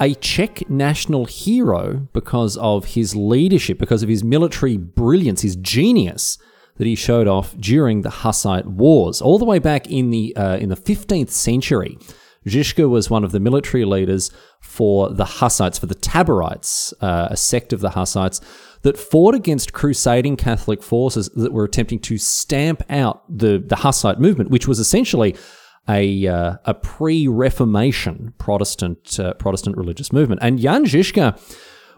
a Czech national hero because of his leadership, because of his military brilliance, his genius that he showed off during the Hussite Wars, all the way back in the uh, in the 15th century. Žižka was one of the military leaders for the Hussites, for the Taborites, uh, a sect of the Hussites that fought against crusading Catholic forces that were attempting to stamp out the, the Hussite movement, which was essentially a, uh, a pre-Reformation Protestant uh, Protestant religious movement. And Jan Žižka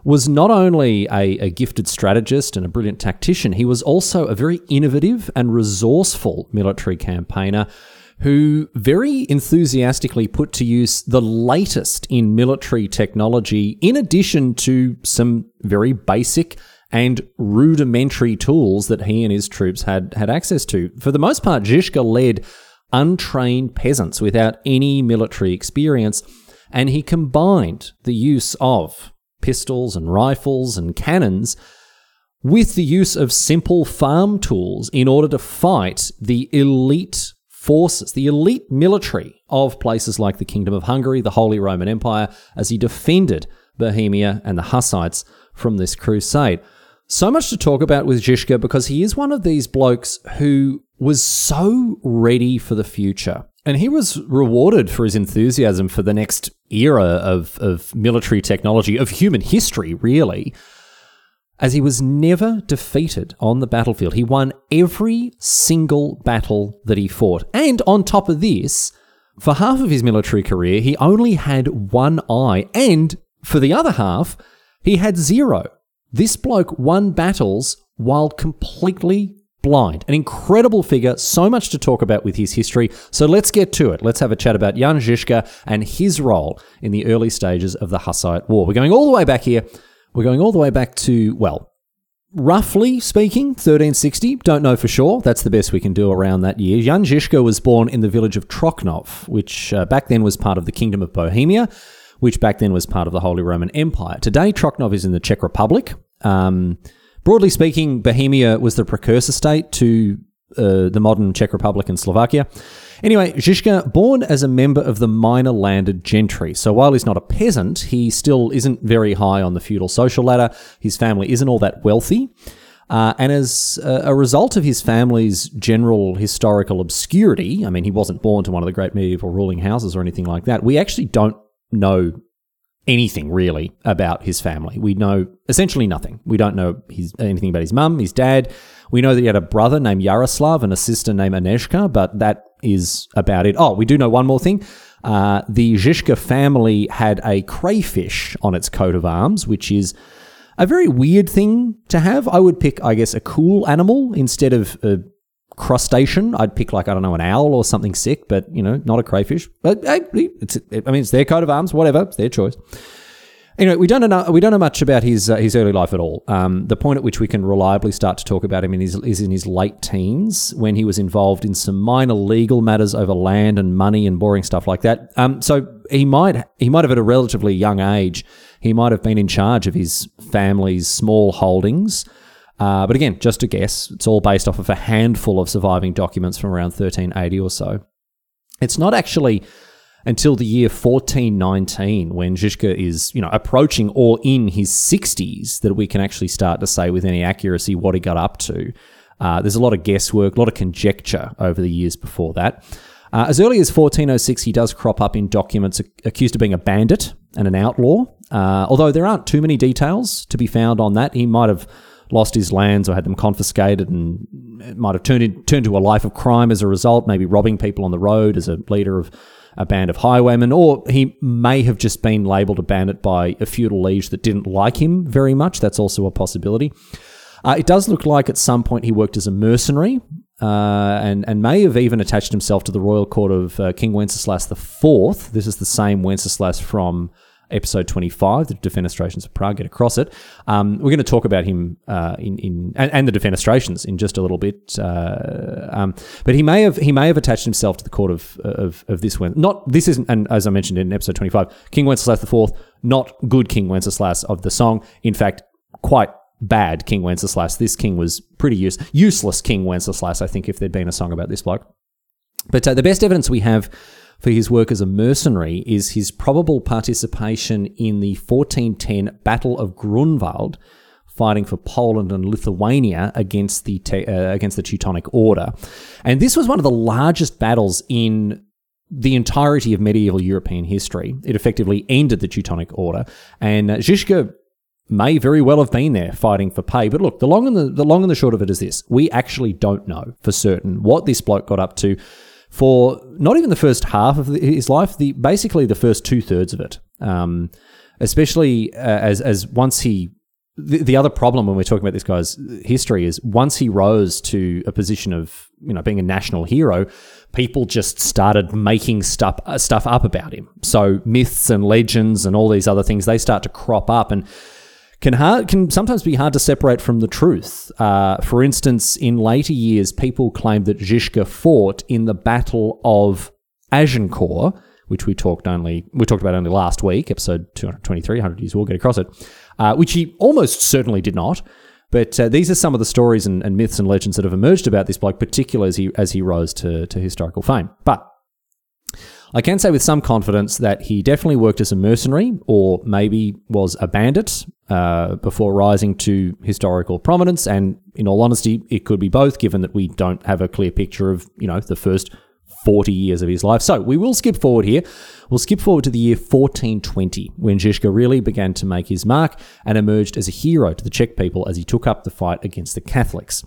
was not only a, a, gifted strategist and a brilliant tactician, he was also a very innovative and resourceful military campaigner who very enthusiastically put to use the latest in military technology, in addition to some very basic and rudimentary tools that he and his troops had, had access to. For the most part, Žižka led untrained peasants without any military experience, and he combined the use of pistols and rifles and cannons with the use of simple farm tools in order to fight the elite forces, the elite military of places like the Kingdom of Hungary, the Holy Roman Empire, as he defended Bohemia and the Hussites from this crusade. So much to talk about with Žižka because he is one of these blokes who was so ready for the future. And he was rewarded for his enthusiasm for the next era of, of military technology, of human history, really as he was never defeated on the battlefield. He won every single battle that he fought. And on top of this, for half of his military career, he only had one eye. And for the other half, he had zero. This bloke won battles while completely blind. An incredible figure, so much to talk about with his history. So let's get to it. Let's have a chat about Jan Žižka and his role in the early stages of the Hussite War. We're going all the way back here we're going all the way back to, well, roughly speaking, 1360. Don't know for sure. That's the best we can do around that year. Jan Žižka was born in the village of Trocnov, which uh, back then was part of the Kingdom of Bohemia, which back then was part of the Holy Roman Empire. Today, Trocnov is in the Czech Republic. Um, broadly speaking, Bohemia was the precursor state to uh, the modern Czech Republic and Slovakia. Anyway, Žižka, born as a member of the minor landed gentry. So while he's not a peasant, he still isn't very high on the feudal social ladder. His family isn't all that wealthy. Uh, and as a result of his family's general historical obscurity, I mean, he wasn't born to one of the great medieval ruling houses or anything like that, we actually don't know anything really about his family. We know essentially nothing. We don't know his, anything about his mum, his dad. We know that he had a brother named Yaroslav and a sister named Aneshka, but that is about it. Oh, we do know one more thing. Uh, the Žižka family had a crayfish on its coat of arms, which is a very weird thing to have. I would pick, I guess, a cool animal instead of a crustacean. I'd pick like I don't know an owl or something sick, but you know, not a crayfish. But it's, I mean, it's their coat of arms, whatever, it's their choice. Anyway, we don't know we don't know much about his uh, his early life at all. Um, the point at which we can reliably start to talk about him in his, is in his late teens, when he was involved in some minor legal matters over land and money and boring stuff like that. Um, so he might he might have at a relatively young age he might have been in charge of his family's small holdings. Uh, but again, just a guess. It's all based off of a handful of surviving documents from around 1380 or so. It's not actually until the year 1419 when Žižka is, you know, approaching or in his 60s that we can actually start to say with any accuracy what he got up to. Uh, there's a lot of guesswork, a lot of conjecture over the years before that. Uh, as early as 1406, he does crop up in documents accused of being a bandit and an outlaw. Uh, although there aren't too many details to be found on that, he might have lost his lands or had them confiscated and might have turned in, turned to a life of crime as a result, maybe robbing people on the road as a leader of a band of highwaymen, or he may have just been labelled a bandit by a feudal liege that didn't like him very much. That's also a possibility. Uh, it does look like at some point he worked as a mercenary uh, and, and may have even attached himself to the royal court of uh, King Wenceslas IV. This is the same Wenceslas from episode 25, the defenestrations of Prague, get across it. Um, we're going to talk about him uh, in, in and, and, the defenestrations in just a little bit. Uh, um, but he may have he may have attached himself to the court of of, of this one. Not this isn't, and as I mentioned in episode 25, King Wenceslas IV, not good King Wenceslas of the song. In fact, quite bad King Wenceslas. This king was pretty use, useless King Wenceslas, I think, if there'd been a song about this bloke. But uh, the best evidence we have for his work as a mercenary is his probable participation in the 1410 Battle of Grunwald, fighting for Poland and Lithuania against the uh, against the Teutonic Order. And this was one of the largest battles in the entirety of medieval European history. It effectively ended the Teutonic Order, and uh, Žižka may very well have been there fighting for pay. But look, the long and the, the long and the short of it is this: we actually don't know for certain what this bloke got up to for not even the first half of his life, the basically the first two thirds of it. Um, especially uh, as as once he the, the other problem when we're talking about this guy's history is once he rose to a position of you know being a national hero, people just started making stuff uh, stuff up about him. So myths and legends and all these other things they start to crop up and can hard can sometimes be hard to separate from the truth. Uh, for instance, in later years, people claimed that Žižka fought in the Battle of Agincourt, which we talked only we talked about only last week, episode 223, 100 years we'll get across it, uh, which he almost certainly did not. But uh, these are some of the stories and, and, myths and legends that have emerged about this bloke, particularly as he as he rose to, to historical fame. But I can say with some confidence that he definitely worked as a mercenary or maybe was a bandit uh, before rising to historical prominence. And in all honesty, it could be both, given that we don't have a clear picture of, you know, the first 40 years of his life. So we will skip forward here. We'll skip forward to the year 1420, when Žižka really began to make his mark and emerged as a hero to the Czech people as he took up the fight against the Catholics.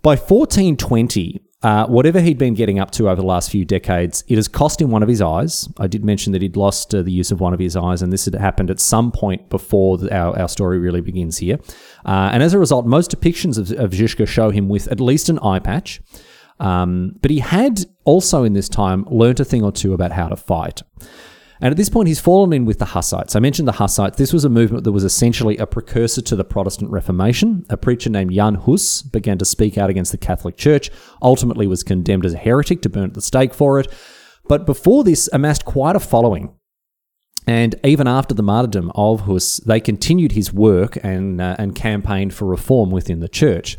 By 1420, uh, whatever he'd been getting up to over the last few decades, it has cost him one of his eyes. I did mention that he'd lost uh, the use of one of his eyes, and this had happened at some point before the, our, our story really begins here. Uh, and as a result, most depictions of, of show him with at least an eye patch. Um, but he had also in this time learnt a thing or two about how to fight. And at this point, he's fallen in with the Hussites. I mentioned the Hussites. This was a movement that was essentially a precursor to the Protestant Reformation. A preacher named Jan Hus began to speak out against the Catholic Church, ultimately was condemned as a heretic to burn at the stake for it. But before this, amassed quite a following. And even after the martyrdom of Hus, they continued his work and, uh, and campaigned for reform within the church.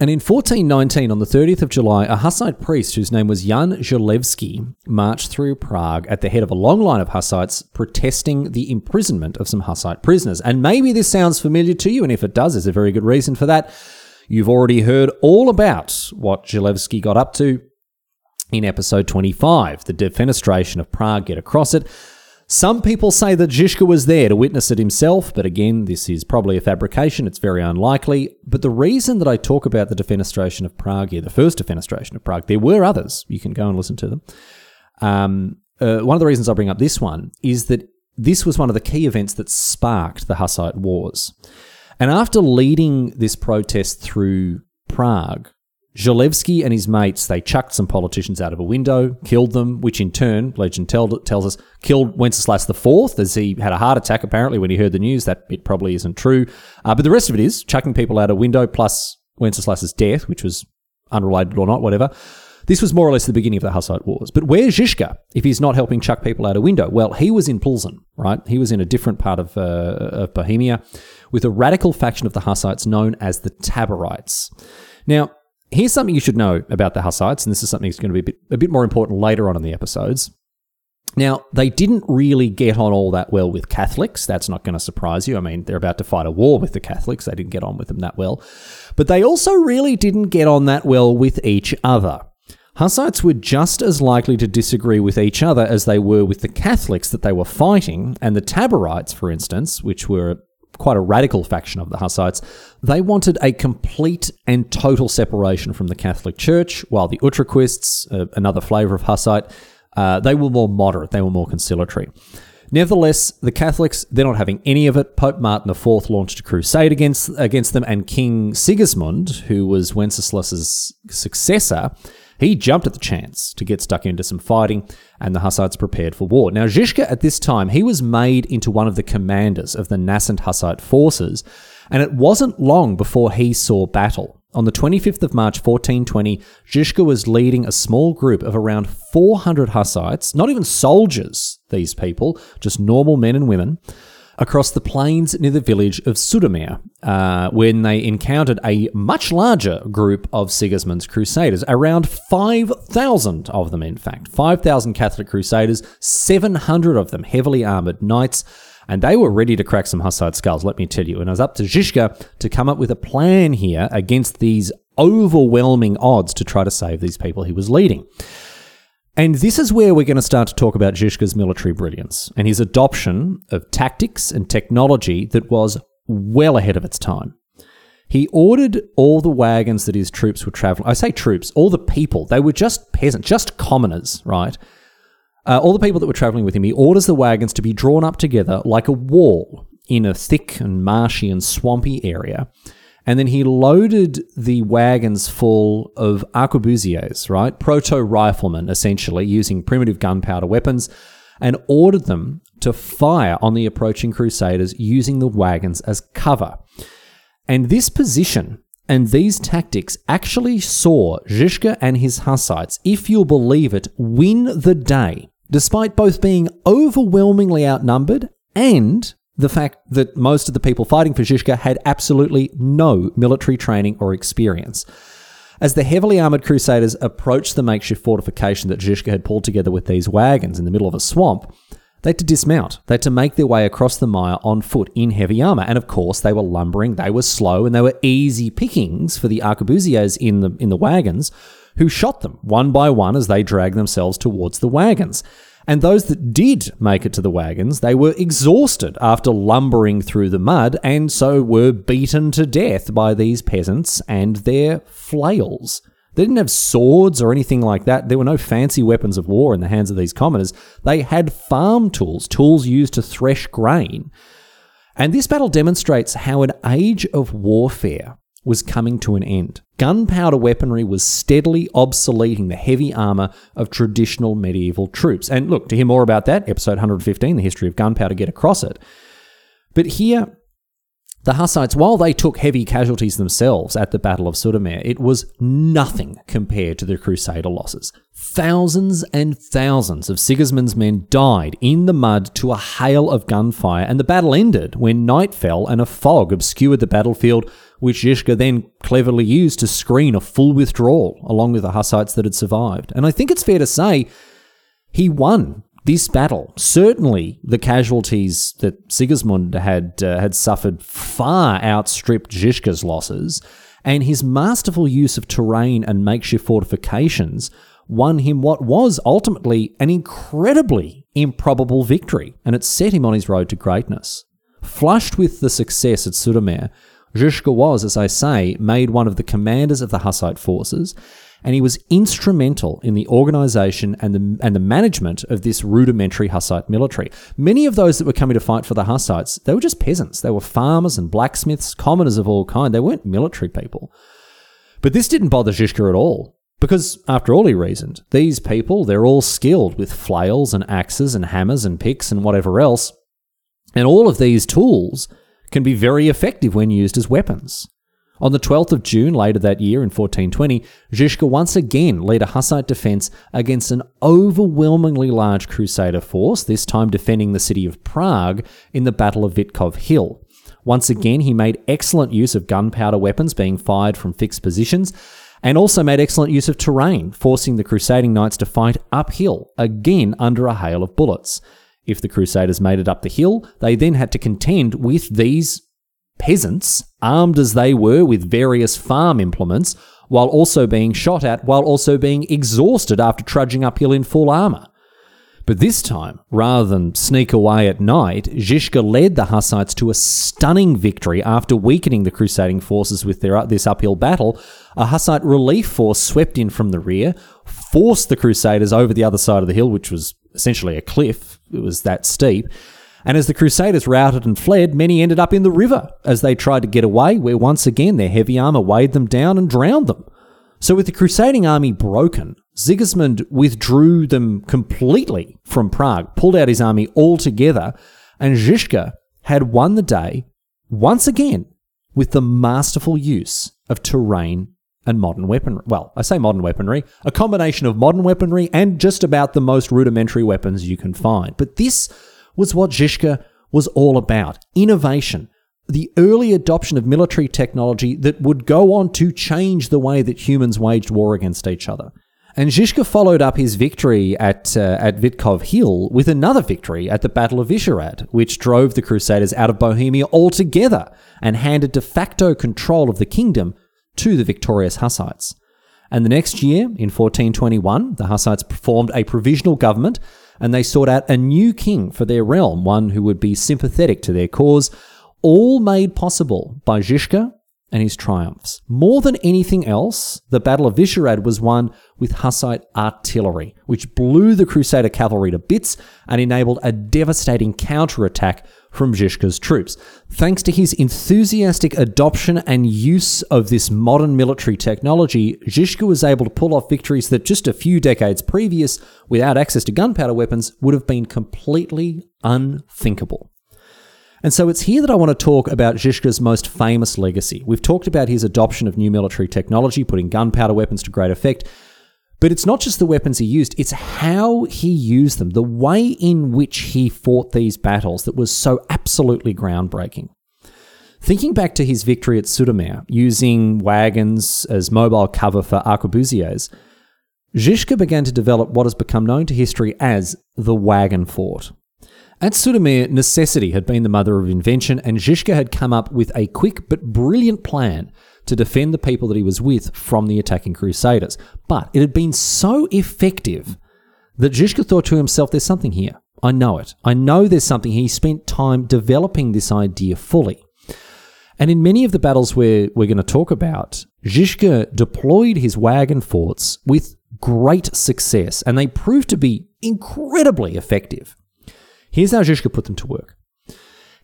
And in 1419, on the 30th of July, a Hussite priest whose name was Jan Želivský marched through Prague at the head of a long line of Hussites protesting the imprisonment of some Hussite prisoners. And maybe this sounds familiar to you, and if it does, there's a very good reason for that. You've already heard all about what Želivský got up to in episode 25, the defenestration of Prague. Get across it. Some people say that Žižka was there to witness it himself, but again, this is probably a fabrication. It's very unlikely. But the reason that I talk about the defenestration of Prague here, the first defenestration of Prague, there were others. You can go and listen to them. Um, uh, one of the reasons I bring up this one is that this was one of the key events that sparked the Hussite Wars. And after leading this protest through Prague, Želivský and his mates, they chucked some politicians out of a window, killed them, which in turn, legend tell, tells us, killed Wenceslas IV as he had a heart attack apparently when he heard the news. That bit probably isn't true. Uh, but the rest of it is chucking people out a window plus Wenceslas's death, which was unrelated or not, whatever. This was more or less the beginning of the Hussite Wars. But where's Žižka if he's not helping chuck people out a window? Well, he was in Plzeň, right? He was in a different part of, uh, of Bohemia with a radical faction of the Hussites known as the Taborites. Now, Here's something you should know about the Hussites, and this is something that's going to be a bit, a bit more important later on in the episodes. Now, they didn't really get on all that well with Catholics. That's not going to surprise you. I mean, they're about to fight a war with the Catholics. They didn't get on with them that well. But they also really didn't get on that well with each other. Hussites were just as likely to disagree with each other as they were with the Catholics that they were fighting, and the Taborites, for instance, which were quite a radical faction of the Hussites, they wanted a complete and total separation from the Catholic Church, while the Utraquists, uh, another flavour of Hussite, uh, they were more moderate, they were more conciliatory. Nevertheless, the Catholics, they're not having any of it. Pope Martin IV launched a crusade against, against them, and King Sigismund, who was Wenceslas's successor, He jumped at the chance to get stuck into some fighting, and the Hussites prepared for war. Now, Žižka at this time, he was made into one of the commanders of the nascent Hussite forces, and it wasn't long before he saw battle. On the 25th of March 1420, Žižka was leading a small group of around 400 Hussites, not even soldiers, these people, just normal men and women, across the plains near the village of Sudomir, uh, when they encountered a much larger group of Sigismund's crusaders, around 5,000 of them, in fact. 5,000 Catholic crusaders, 700 of them heavily armoured knights, and they were ready to crack some Hussite skulls, let me tell you. And it was up to Žižka to come up with a plan here against these overwhelming odds to try to save these people he was leading. And this is where we're going to start to talk about Žižka's military brilliance and his adoption of tactics and technology that was well ahead of its time. He ordered all the wagons that his troops were traveling. I say troops, all the people. They were just peasants, just commoners, right? Uh, all the people that were traveling with him. He orders the wagons to be drawn up together like a wall in a thick and marshy and swampy area. And then he loaded the wagons full of arquebusiers, right? Proto riflemen, essentially, using primitive gunpowder weapons, and ordered them to fire on the approaching crusaders using the wagons as cover. And this position and these tactics actually saw Žižka and his Hussites, if you'll believe it, win the day, despite both being overwhelmingly outnumbered and the fact that most of the people fighting for Žižka had absolutely no military training or experience. As the heavily armoured crusaders approached the makeshift fortification that Žižka had pulled together with these wagons in the middle of a swamp, they had to dismount. They had to make their way across the mire on foot in heavy armour. And of course, they were lumbering, they were slow, and they were easy pickings for the arquebusiers in the, in the wagons, who shot them one by one as they dragged themselves towards the wagons. And those that did make it to the wagons, they were exhausted after lumbering through the mud and so were beaten to death by these peasants and their flails. They didn't have swords or anything like that. There were no fancy weapons of war in the hands of these commoners. They had farm tools, tools used to thresh grain. And this battle demonstrates how an age of warfare was coming to an end. Gunpowder weaponry was steadily obsoleting the heavy armour of traditional medieval troops. And look, to hear more about that, episode 115, The History of Gunpowder, get across it. But here, the Hussites, while they took heavy casualties themselves at the Battle of Sudomir, it was nothing compared to the Crusader losses. Thousands and thousands of Sigismund's men died in the mud to a hail of gunfire, and the battle ended when night fell and a fog obscured the battlefield, which Žižka then cleverly used to screen a full withdrawal along with the Hussites that had survived. And I think it's fair to say he won this battle. Certainly, the casualties that Sigismund had uh, had suffered far outstripped Žižka's losses, and his masterful use of terrain and makeshift fortifications won him what was ultimately an incredibly improbable victory, and it set him on his road to greatness. Flushed with the success at Sudomir, Žižka was, as I say, made one of the commanders of the Hussite forces, and he was instrumental in the organization and the, and the management of this rudimentary Hussite military. Many of those that were coming to fight for the Hussites, they were just peasants. They were farmers and blacksmiths, commoners of all kind. They weren't military people. But this didn't bother Žižka at all. Because, after all, he reasoned, these people, they're all skilled with flails and axes and hammers and picks and whatever else. And all of these tools can be very effective when used as weapons. On the 12th of June later that year in 1420, Žižka once again led a Hussite defense against an overwhelmingly large Crusader force, this time defending the city of Prague in the Battle of Vitkov Hill. Once again, he made excellent use of gunpowder weapons being fired from fixed positions, and also made excellent use of terrain, forcing the crusading knights to fight uphill, again under a hail of bullets. If the crusaders made it up the hill, they then had to contend with these peasants, armed as they were with various farm implements, while also being shot at, while also being exhausted after trudging uphill in full armour. But this time, rather than sneak away at night, Žižka led the Hussites to a stunning victory after weakening the crusading forces with their, this uphill battle. A Hussite relief force swept in from the rear, forced the Crusaders over the other side of the hill, which was essentially a cliff, it was that steep, and as the Crusaders routed and fled, many ended up in the river as they tried to get away, where once again their heavy armour weighed them down and drowned them. So, with the crusading army broken, Sigismund withdrew them completely from Prague, pulled out his army altogether, and Žižka had won the day once again with the masterful use of terrain and modern weaponry. Well, I say modern weaponry, a combination of modern weaponry and just about the most rudimentary weapons you can find. But this was what Žižka was all about innovation, the early adoption of military technology that would go on to change the way that humans waged war against each other. And Žižka followed up his victory at, uh, at Vitkov Hill with another victory at the Battle of Vyšehrad, which drove the Crusaders out of Bohemia altogether and handed de facto control of the kingdom to the victorious Hussites. And the next year, in 1421, the Hussites formed a provisional government and they sought out a new king for their realm, one who would be sympathetic to their cause, all made possible by Žižka and his triumphs. More than anything else, the Battle of Vyšehrad was won with Hussite artillery, which blew the Crusader cavalry to bits and enabled a devastating counterattack from Žižka's troops. Thanks to his enthusiastic adoption and use of this modern military technology, Žižka was able to pull off victories that just a few decades previous, without access to gunpowder weapons, would have been completely unthinkable. And so it's here that I want to talk about Žižka's most famous legacy. We've talked about his adoption of new military technology, putting gunpowder weapons to great effect. But it's not just the weapons he used, it's how he used them, the way in which he fought these battles that was so absolutely groundbreaking. Thinking back to his victory at Sudomir, using wagons as mobile cover for arquebusiers, Žižka began to develop what has become known to history as the wagon fort. At Sudomir, necessity had been the mother of invention, and Žižka had come up with a quick but brilliant plan to defend the people that he was with from the attacking crusaders. But it had been so effective that Žižka thought to himself, there's something here. I know it. I know there's something. He spent time developing this idea fully. And in many of the battles we're, we're going to talk about, Žižka deployed his wagon forts with great success, and they proved to be incredibly effective. Here's how Žižka put them to work.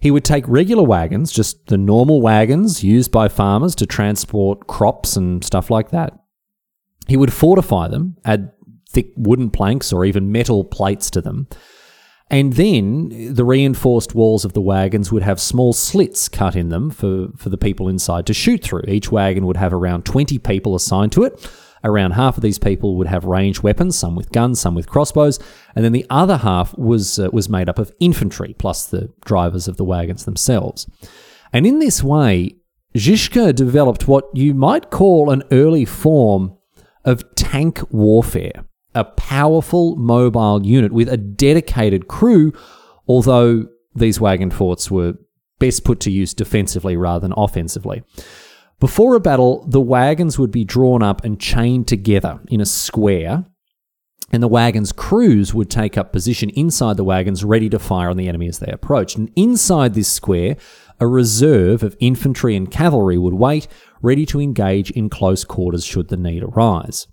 He would take regular wagons, just the normal wagons used by farmers to transport crops and stuff like that. He would fortify them, add thick wooden planks or even metal plates to them. And then the reinforced walls of the wagons would have small slits cut in them for, for the people inside to shoot through. Each wagon would have around 20 people assigned to it Around half of these people would have ranged weapons, some with guns, some with crossbows, and then the other half was uh, was made up of infantry plus the drivers of the wagons themselves. And in this way, Žižka developed what you might call an early form of tank warfare, a powerful mobile unit with a dedicated crew, although these wagon forts were best put to use defensively rather than offensively. Before a battle, the wagons would be drawn up and chained together in a square, and the wagon's crews would take up position inside the wagons, ready to fire on the enemy as they approached. And inside this square, a reserve of infantry and cavalry would wait, ready to engage in close quarters should the need arise.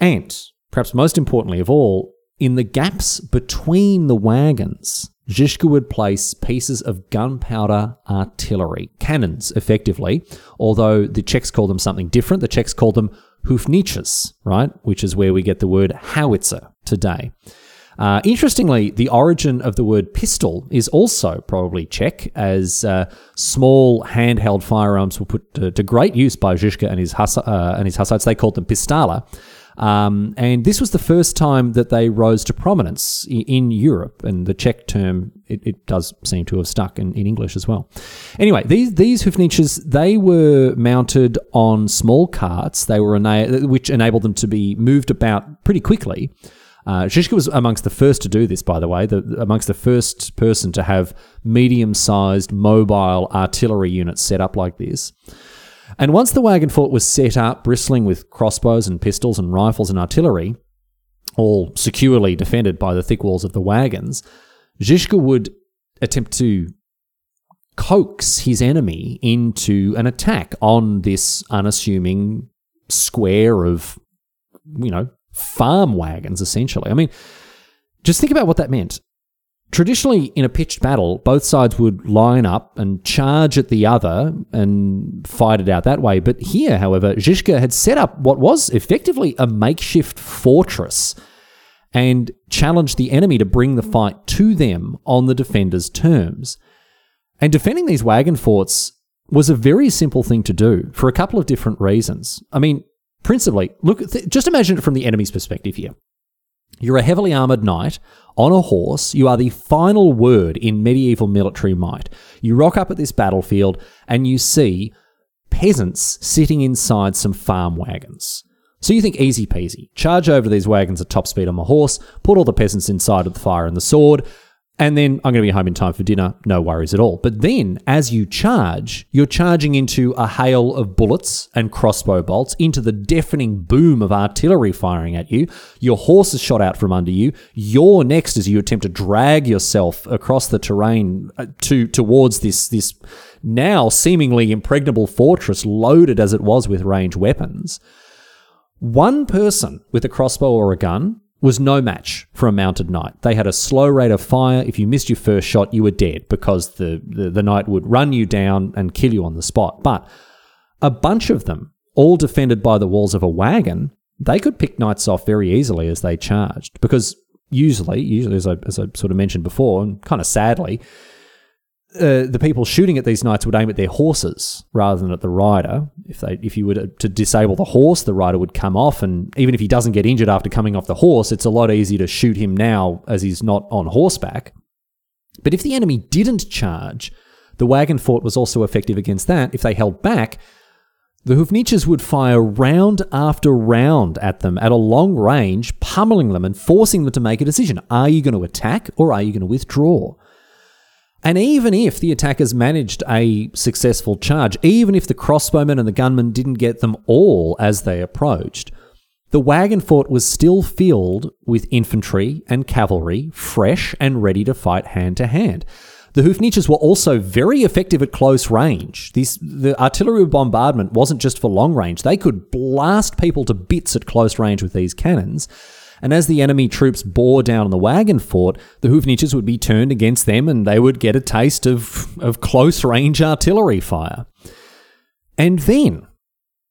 And, perhaps most importantly of all, in the gaps between the wagons, Žižka would place pieces of gunpowder artillery, cannons, effectively, although the Czechs call them something different. The Czechs call them hufniches, right? Which is where we get the word howitzer today. Uh, interestingly, the origin of the word pistol is also probably Czech, as uh, small handheld firearms were put to, to great use by Žižka and his, Hus- uh, and his Hussites. They called them pistala. Um, and this was the first time that they rose to prominence in Europe, and the Czech term it, it does seem to have stuck in, in, English as well. Anyway, these these hufniches they were mounted on small carts. They were ena- which enabled them to be moved about pretty quickly. Uh, Žižka was amongst the first to do this, by the way, the, amongst the first person to have medium-sized mobile artillery units set up like this. And once the wagon fort was set up, bristling with crossbows and pistols and rifles and artillery, all securely defended by the thick walls of the wagons, Žižka would attempt to coax his enemy into an attack on this unassuming square of, you know, farm wagons, essentially. I mean, just think about what that meant. Traditionally, in a pitched battle, both sides would line up and charge at the other and fight it out that way. But here, however, Zizka had set up what was effectively a makeshift fortress and challenged the enemy to bring the fight to them on the defenders' terms. And defending these wagon forts was a very simple thing to do for a couple of different reasons. I mean, principally, look, th- just imagine it from the enemy's perspective here. You're a heavily armored knight on a horse. You are the final word in medieval military might. You rock up at this battlefield and you see peasants sitting inside some farm wagons. So you think easy peasy. Charge over these wagons at top speed on my horse, put all the peasants inside with the fire and the sword, and then I'm going to be home in time for dinner, no worries at all. But then, as you charge, you're charging into a hail of bullets and crossbow bolts, into the deafening boom of artillery firing at you. Your horse is shot out from under you. You're next as you attempt to drag yourself across the terrain uh, to towards this this now seemingly impregnable fortress, loaded as it was with ranged weapons. One person with a crossbow or a gun was no match for a mounted knight. They had a slow rate of fire. If you missed your first shot, you were dead because the, the, the knight would run you down and kill you on the spot. But a bunch of them, all defended by the walls of a wagon, they could pick knights off very easily as they charged because usually, usually as I, as I sort of mentioned before, and kind of sadly, uh, the people shooting at these knights would aim at their horses rather than at the rider. If they, if you were to, disable the horse, the rider would come off, and even if he doesn't get injured after coming off the horse, it's a lot easier to shoot him now as he's not on horseback. But if the enemy didn't charge, the wagon fort was also effective against that. If they held back, the Hufniches would fire round after round at them at a long range, pummeling them and forcing them to make a decision. Are you going to attack or are you going to withdraw? And even if the attackers managed a successful charge, even if the crossbowmen and the gunmen didn't get them all as they approached, the wagon fort was still filled with infantry and cavalry, fresh and ready to fight hand to hand. The Hufniches were also very effective at close range. These, the artillery bombardment wasn't just for long range, they could blast people to bits at close range with these cannons. And as the enemy troops bore down on the wagon fort, the Hufniches would be turned against them and they would get a taste of, of close range artillery fire. And then,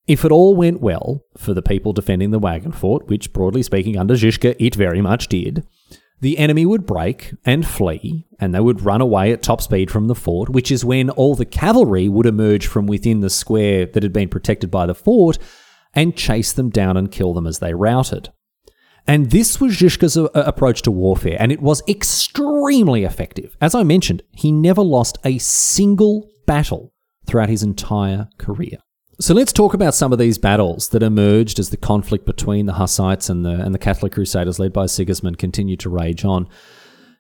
if it all went well for the people defending the wagon fort, which broadly speaking under Zizka it very much did, the enemy would break and flee, and they would run away at top speed from the fort, which is when all the cavalry would emerge from within the square that had been protected by the fort and chase them down and kill them as they routed. And this was Zizka's uh, approach to warfare, and it was extremely effective. As I mentioned, he never lost a single battle throughout his entire career. So let's talk about some of these battles that emerged as the conflict between the Hussites and the, and the Catholic Crusaders led by Sigismund continued to rage on.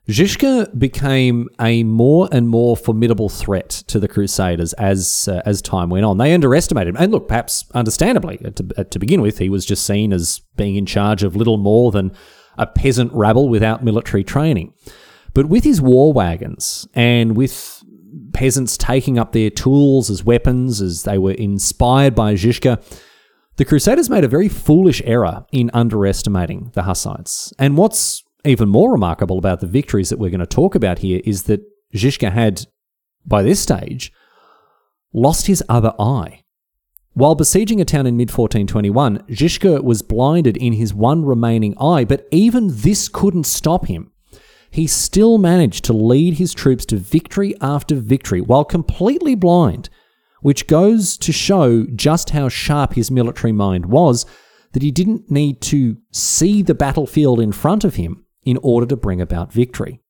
Zizka became a more and more formidable threat to the Crusaders as uh, as time went on. They underestimated him, and look, perhaps understandably. To, to begin with, he was just seen as being in charge of little more than a peasant rabble without military training. But with his war wagons and with peasants taking up their tools as weapons, as they were inspired by Zizka, the Crusaders made a very foolish error in underestimating the Hussites. And what's even more remarkable about the victories that we're going to talk about here is that Zizka had, by this stage, lost his other eye. While besieging a town in mid 1421, Zizka was blinded in his one remaining eye, but even this couldn't stop him. He still managed to lead his troops to victory after victory while completely blind, which goes to show just how sharp his military mind was that he didn't need to see the battlefield in front of him in order to bring about victory.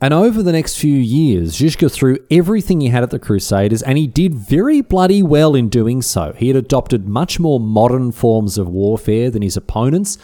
And over the next few years, Zizka threw everything he had at the Crusaders, and he did very bloody well in doing so. He had adopted much more modern forms of warfare than his opponents.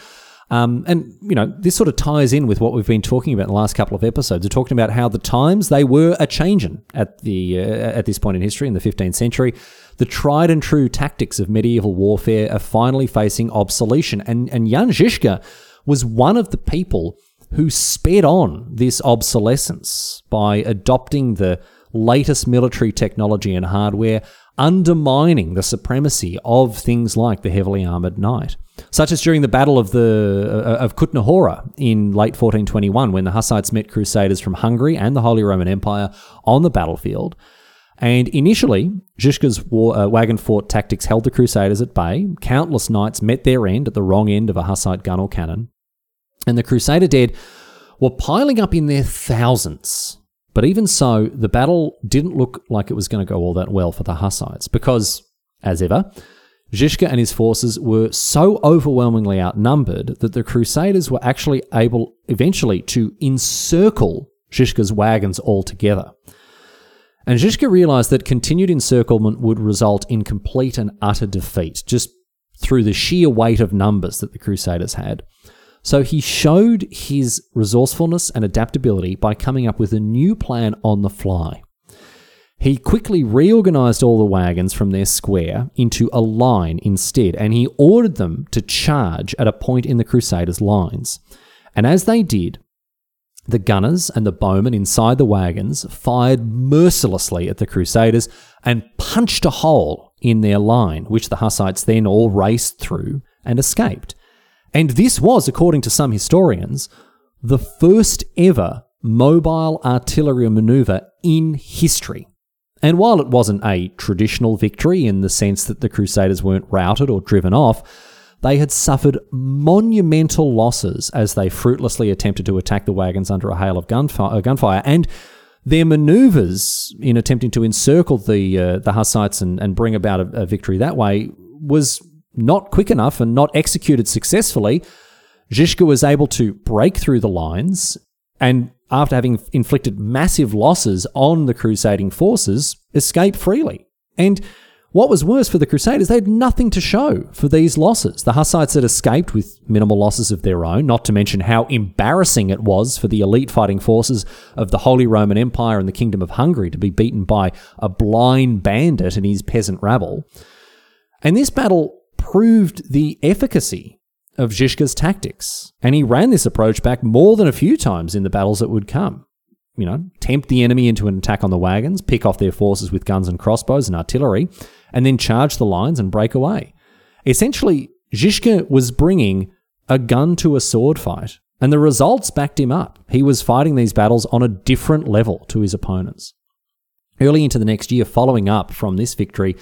Um, and, you know, this sort of ties in with what we've been talking about in the last couple of episodes. We're talking about how the times, they were a changing at, the, uh, at this point in history, in the 15th century. The tried and true tactics of medieval warfare are finally facing obsolescence. And, and Jan Zizka was one of the people who sped on this obsolescence by adopting the latest military technology and hardware, undermining the supremacy of things like the heavily armored knight. such as during the Battle of the uh, of Kutna in late 1421, when the Hussites met Crusaders from Hungary and the Holy Roman Empire on the battlefield. And initially, Žižka's war, uh, wagon fort tactics held the Crusaders at bay. Countless knights met their end at the wrong end of a Hussite gun or cannon. And the Crusader dead were piling up in their thousands. But even so, the battle didn't look like it was going to go all that well for the Hussites because, as ever, Žižka and his forces were so overwhelmingly outnumbered that the Crusaders were actually able eventually to encircle Žižka's wagons altogether. And Žižka realized that continued encirclement would result in complete and utter defeat, just through the sheer weight of numbers that the Crusaders had. So he showed his resourcefulness and adaptability by coming up with a new plan on the fly. He quickly reorganized all the wagons from their square into a line instead, and he ordered them to charge at a point in the Crusaders' lines. And as they did, the gunners and the bowmen inside the wagons fired mercilessly at the Crusaders and punched a hole in their line, which the Hussites then all raced through and escaped. And this was, according to some historians, the first ever mobile artillery maneuver in history. And while it wasn't a traditional victory in the sense that the Crusaders weren't routed or driven off, they had suffered monumental losses as they fruitlessly attempted to attack the wagons under a hail of gunfire, uh, gunfire and their maneuvers in attempting to encircle the uh, the Hussites and, and bring about a, a victory that way was not quick enough and not executed successfully, Žižka was able to break through the lines and, after having inflicted massive losses on the crusading forces, escape freely. And what was worse for the Crusaders, they had nothing to show for these losses. The Hussites had escaped with minimal losses of their own, not to mention how embarrassing it was for the elite fighting forces of the Holy Roman Empire and the Kingdom of Hungary to be beaten by a blind bandit and his peasant rabble. And this battle proved the efficacy of Žižka's tactics, and he ran this approach back more than a few times in the battles that would come. You know, tempt the enemy into an attack on the wagons, pick off their forces with guns and crossbows and artillery, and then charge the lines and break away. Essentially, Žižka was bringing a gun to a sword fight, and the results backed him up. He was fighting these battles on a different level to his opponents. Early into the next year, following up from this victory,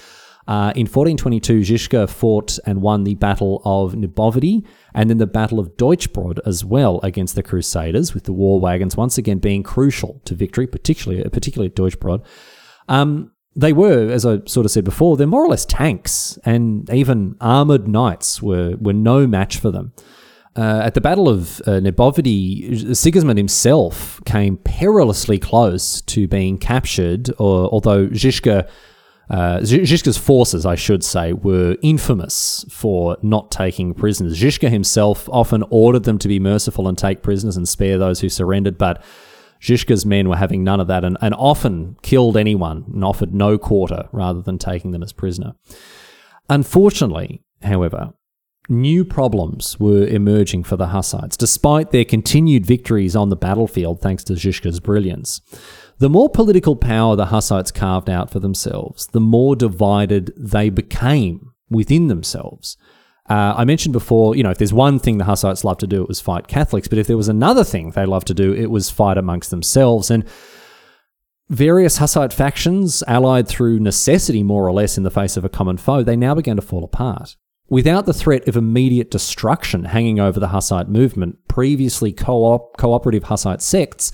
uh, in 1422, Žižka fought and won the Battle of Nebovody and then the Battle of Deutschbrod as well against the Crusaders, with the war wagons once again being crucial to victory, particularly, particularly at Deutschbrod. Um, they were, as I sort of said before, they're more or less tanks, and even armored knights were, were no match for them. Uh, at the Battle of uh, Sigismund himself came perilously close to being captured, or, although Žižka uh, Žižka's forces, I should say, were infamous for not taking prisoners. Žižka himself often ordered them to be merciful and take prisoners and spare those who surrendered, but Žižka's men were having none of that and, and often killed anyone and offered no quarter rather than taking them as prisoner. Unfortunately, however, new problems were emerging for the Hussites, despite their continued victories on the battlefield thanks to Žižka's brilliance. The more political power the Hussites carved out for themselves, the more divided they became within themselves. Uh, I mentioned before, you know, if there's one thing the Hussites loved to do, it was fight Catholics. But if there was another thing they loved to do, it was fight amongst themselves. And various Hussite factions, allied through necessity more or less in the face of a common foe, they now began to fall apart. Without the threat of immediate destruction hanging over the Hussite movement, previously co- cooperative Hussite sects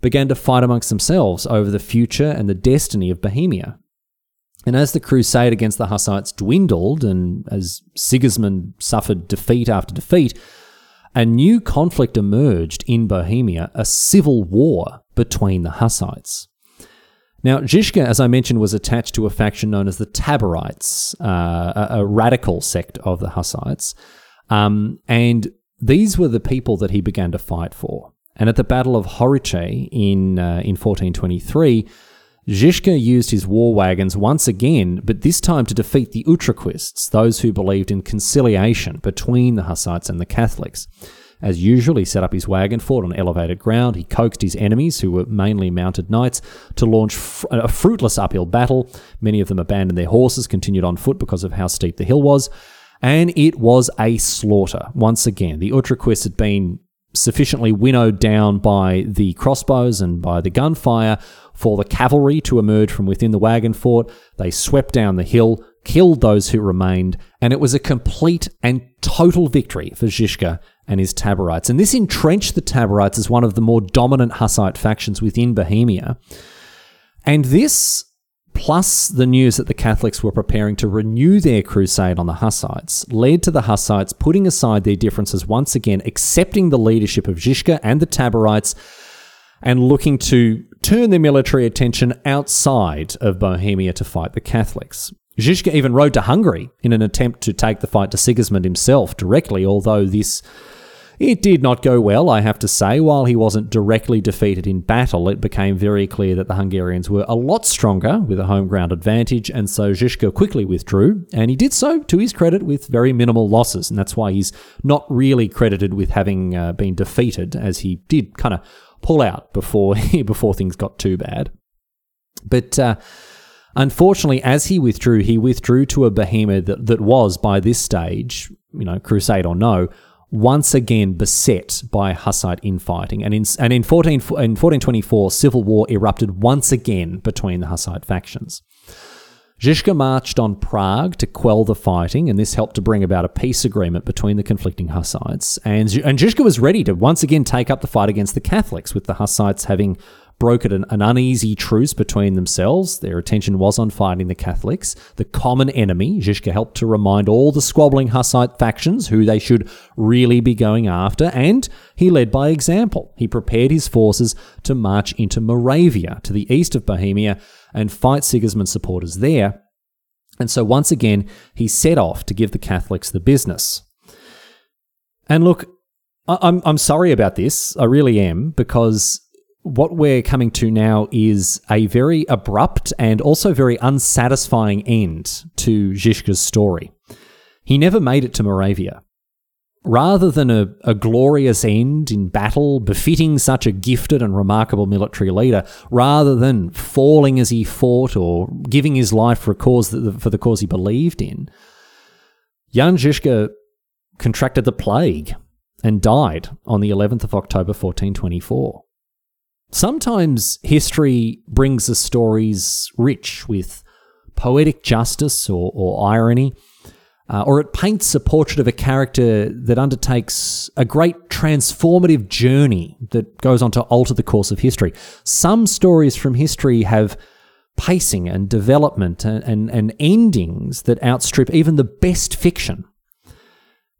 began to fight amongst themselves over the future and the destiny of Bohemia. And as the crusade against the Hussites dwindled, and as Sigismund suffered defeat after defeat, a new conflict emerged in Bohemia a civil war between the Hussites. Now, Žižka, as I mentioned, was attached to a faction known as the Taborites, uh, a, a, radical sect of the Hussites. Um, and these were the people that he began to fight for. And at the Battle of Horice in, uh, in 1423, Žižka used his war wagons once again, but this time to defeat the Utraquists, those who believed in conciliation between the Hussites and the Catholics. As usual, he set up his wagon fort on elevated ground. He coaxed his enemies, who were mainly mounted knights, to launch fr- a fruitless uphill battle. Many of them abandoned their horses, continued on foot because of how steep the hill was. And it was a slaughter. Once again, the Utraquist had been sufficiently winnowed down by the crossbows and by the gunfire for the cavalry to emerge from within the wagon fort. They swept down the hill, killed those who remained, and it was a complete and total victory for Žižka and his Taborites. And this entrenched the Taborites as one of the more dominant Hussite factions within Bohemia. And this plus the news that the Catholics were preparing to renew their crusade on the Hussites, led to the Hussites putting aside their differences once again, accepting the leadership of Žižka and the Taborites, and looking to turn their military attention outside of Bohemia to fight the Catholics. Žižka even rode to Hungary in an attempt to take the fight to Sigismund himself directly, although this it did not go well, I have to say. While he wasn't directly defeated in battle, it became very clear that the Hungarians were a lot stronger with a home ground advantage, and so Žižka quickly withdrew, and he did so, to his credit, with very minimal losses, and that's why he's not really credited with having uh, been defeated, as he did kind of pull out before before things got too bad. But uh, unfortunately, as he withdrew, he withdrew to a Bohemia that, that was, by this stage, you know, crusade or no, once again beset by Hussite infighting. And in, and in, 14, in 1424, civil war erupted once again between the Hussite factions. Žižka marched on Prague to quell the fighting, and this helped to bring about a peace agreement between the conflicting Hussites. And, and Žižka was ready to once again take up the fight against the Catholics, with the Hussites having brokered an, an, uneasy truce between themselves. Their attention was on fighting the Catholics, the common enemy. Žižka helped to remind all the squabbling Hussite factions who they should really be going after, and he led by example. He prepared his forces to march into Moravia, to the east of Bohemia, and fight Sigismund's supporters there. And so once again, he set off to give the Catholics the business. And look, I'm, I'm sorry about this. I really am, because what we're coming to now is a very abrupt and also very unsatisfying end to Žižka's story. He never made it to Moravia. Rather than a, a glorious end in battle befitting such a gifted and remarkable military leader, rather than falling as he fought or giving his life for a cause that, for the cause he believed in, Jan Žižka contracted the plague and died on the 11th of October 1424. Sometimes history brings us stories rich with poetic justice or, or irony, uh, or it paints a portrait of a character that undertakes a great transformative journey that goes on to alter the course of history. Some stories from history have pacing and development and, and, and endings that outstrip even the best fiction.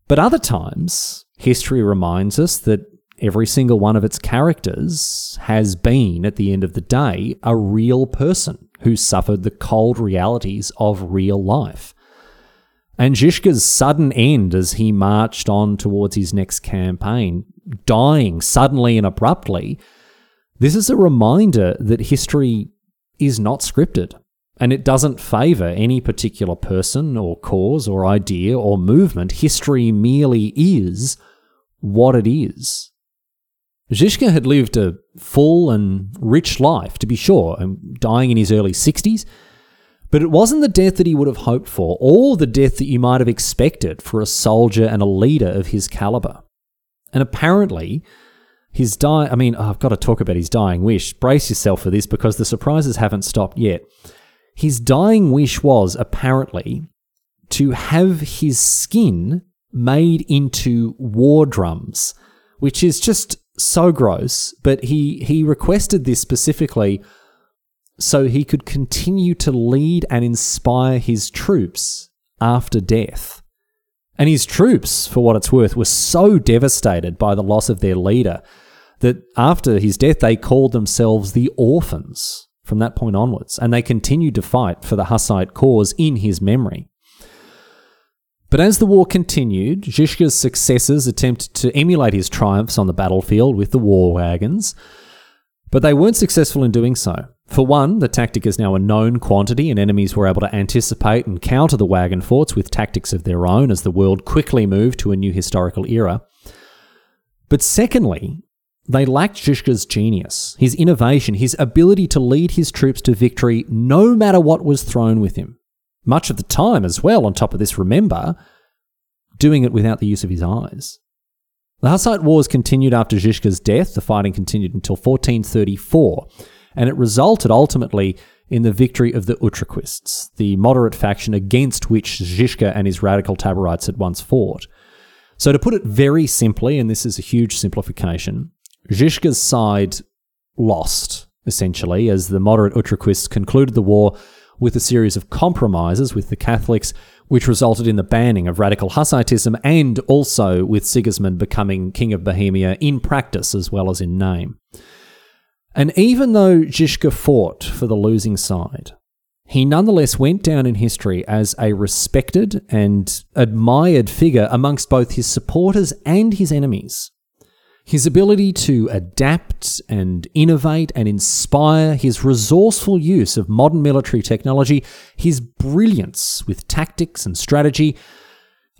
But other times, history reminds us that every single one of its characters has been, at the end of the day, a real person who suffered the cold realities of real life. And Žižka's sudden end as he marched on towards his next campaign, dying suddenly and abruptly, this is a reminder that history is not scripted and it doesn't favour any particular person or cause or idea or movement. History merely is what it is. Žižka had lived a full and rich life, to be sure, and dying in his early 60s. But it wasn't the death that he would have hoped for, or the death that you might have expected for a soldier and a leader of his caliber. And apparently, his die I mean, I've got to talk about his dying wish. Brace yourself for this because the surprises haven't stopped yet. His dying wish was apparently to have his skin made into war drums, which is just so gross, but he he requested this specifically so he could continue to lead and inspire his troops after death. And his troops, for what it's worth, were so devastated by the loss of their leader that after his death they called themselves the orphans from that point onwards, and they continued to fight for the Hussite cause in his memory. But as the war continued, Žižka's successors attempted to emulate his triumphs on the battlefield with the war wagons, but they weren't successful in doing so. For one, the tactic is now a known quantity, and enemies were able to anticipate and counter the wagon forts with tactics of their own as the world quickly moved to a new historical era. But secondly, they lacked Žižka's genius, his innovation, his ability to lead his troops to victory no matter what was thrown with him. Much of the time, as well, on top of this, remember, doing it without the use of his eyes. The Hussite Wars continued after Žižka's death. The fighting continued until 1434, and it resulted ultimately in the victory of the Utraquists, the moderate faction against which Žižka and his radical Taborites had once fought. So, to put it very simply, and this is a huge simplification, Žižka's side lost, essentially, as the moderate Utraquists concluded the war with a series of compromises with the Catholics, which resulted in the banning of radical Hussitism and also with Sigismund becoming King of Bohemia in practice as well as in name. And even though Žižka fought for the losing side, he nonetheless went down in history as a respected and admired figure amongst both his supporters and his enemies. His ability to adapt and innovate and inspire, his resourceful use of modern military technology, his brilliance with tactics and strategy,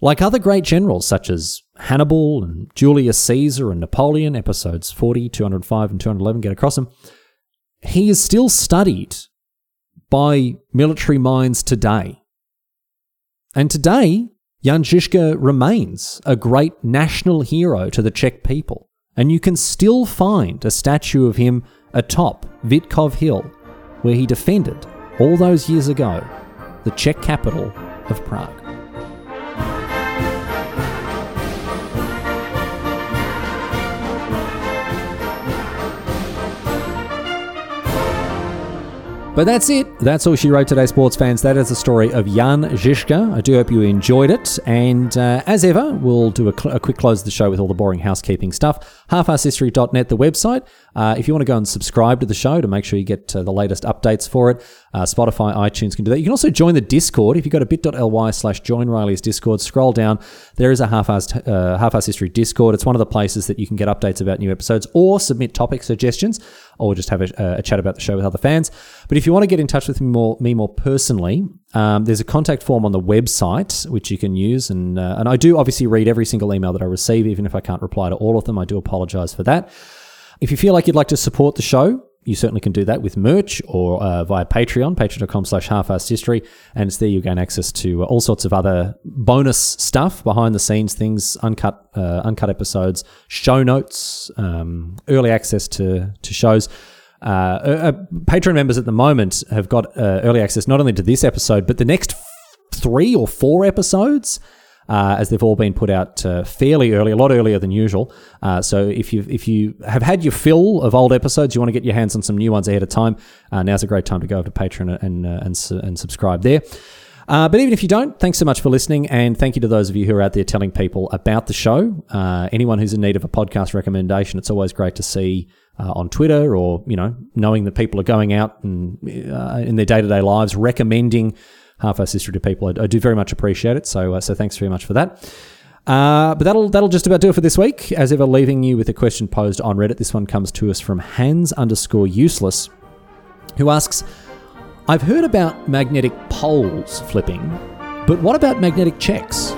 like other great generals such as Hannibal and Julius Caesar and Napoleon, episodes 40, 205, and 211 get across him, he is still studied by military minds today. And today, Jan Žižka remains a great national hero to the Czech people and you can still find a statue of him atop Vítkov Hill, where he defended, all those years ago, the Czech capital of Prague. But that's it. That's all she wrote today, sports fans. That is the story of Jan Žižka. I do hope you enjoyed it. And uh, as ever, we'll do a, cl- a, quick close of the show with all the boring housekeeping stuff. Halfasshistory.net, the website. Uh, if you want to go and subscribe to the show to make sure you get uh, the latest updates for it, uh, Spotify, iTunes can do that. You can also join the Discord. If you go to bit.ly slash join Riley's Discord, scroll down. There is a half-ass, uh, half-ass history Discord. It's one of the places that you can get updates about new episodes or submit topic suggestions or just have a, a chat about the show with other fans. But if you want to get in touch with me more, me more personally, um, there's a contact form on the website which you can use, and uh, and I do obviously read every single email that I receive, even if I can't reply to all of them. I do apologise for that. If you feel like you'd like to support the show, you certainly can do that with merch or uh, via Patreon, patreon.com slash history. And it's there you gain access to all sorts of other bonus stuff, behind the scenes things, uncut uh, uncut episodes, show notes, um, early access to, to shows. Uh, uh, Patreon members at the moment have got uh, early access not only to this episode, but the next f- three or four episodes uh, as they've all been put out uh, fairly early, a lot earlier than usual. Uh, so if you if you have had your fill of old episodes, you want to get your hands on some new ones ahead of time, uh, now's a great time to go over to Patreon and uh, and, and subscribe there. Uh, but even if you don't, thanks so much for listening, and thank you to those of you who are out there telling people about the show. anyone who's in need of a podcast recommendation, it's always great to see uh, on Twitter or, you know, knowing that people are going out and uh, in their day to day lives recommending half-ass history to people. I, I, do very much appreciate it. So, uh, so thanks very much for that. Uh, but that'll that'll just about do it for this week. As ever, leaving you with a question posed on Reddit. This one comes to us from Hans underscore useless, who asks, "I've heard about magnetic poles flipping, but what about magnetic checks?"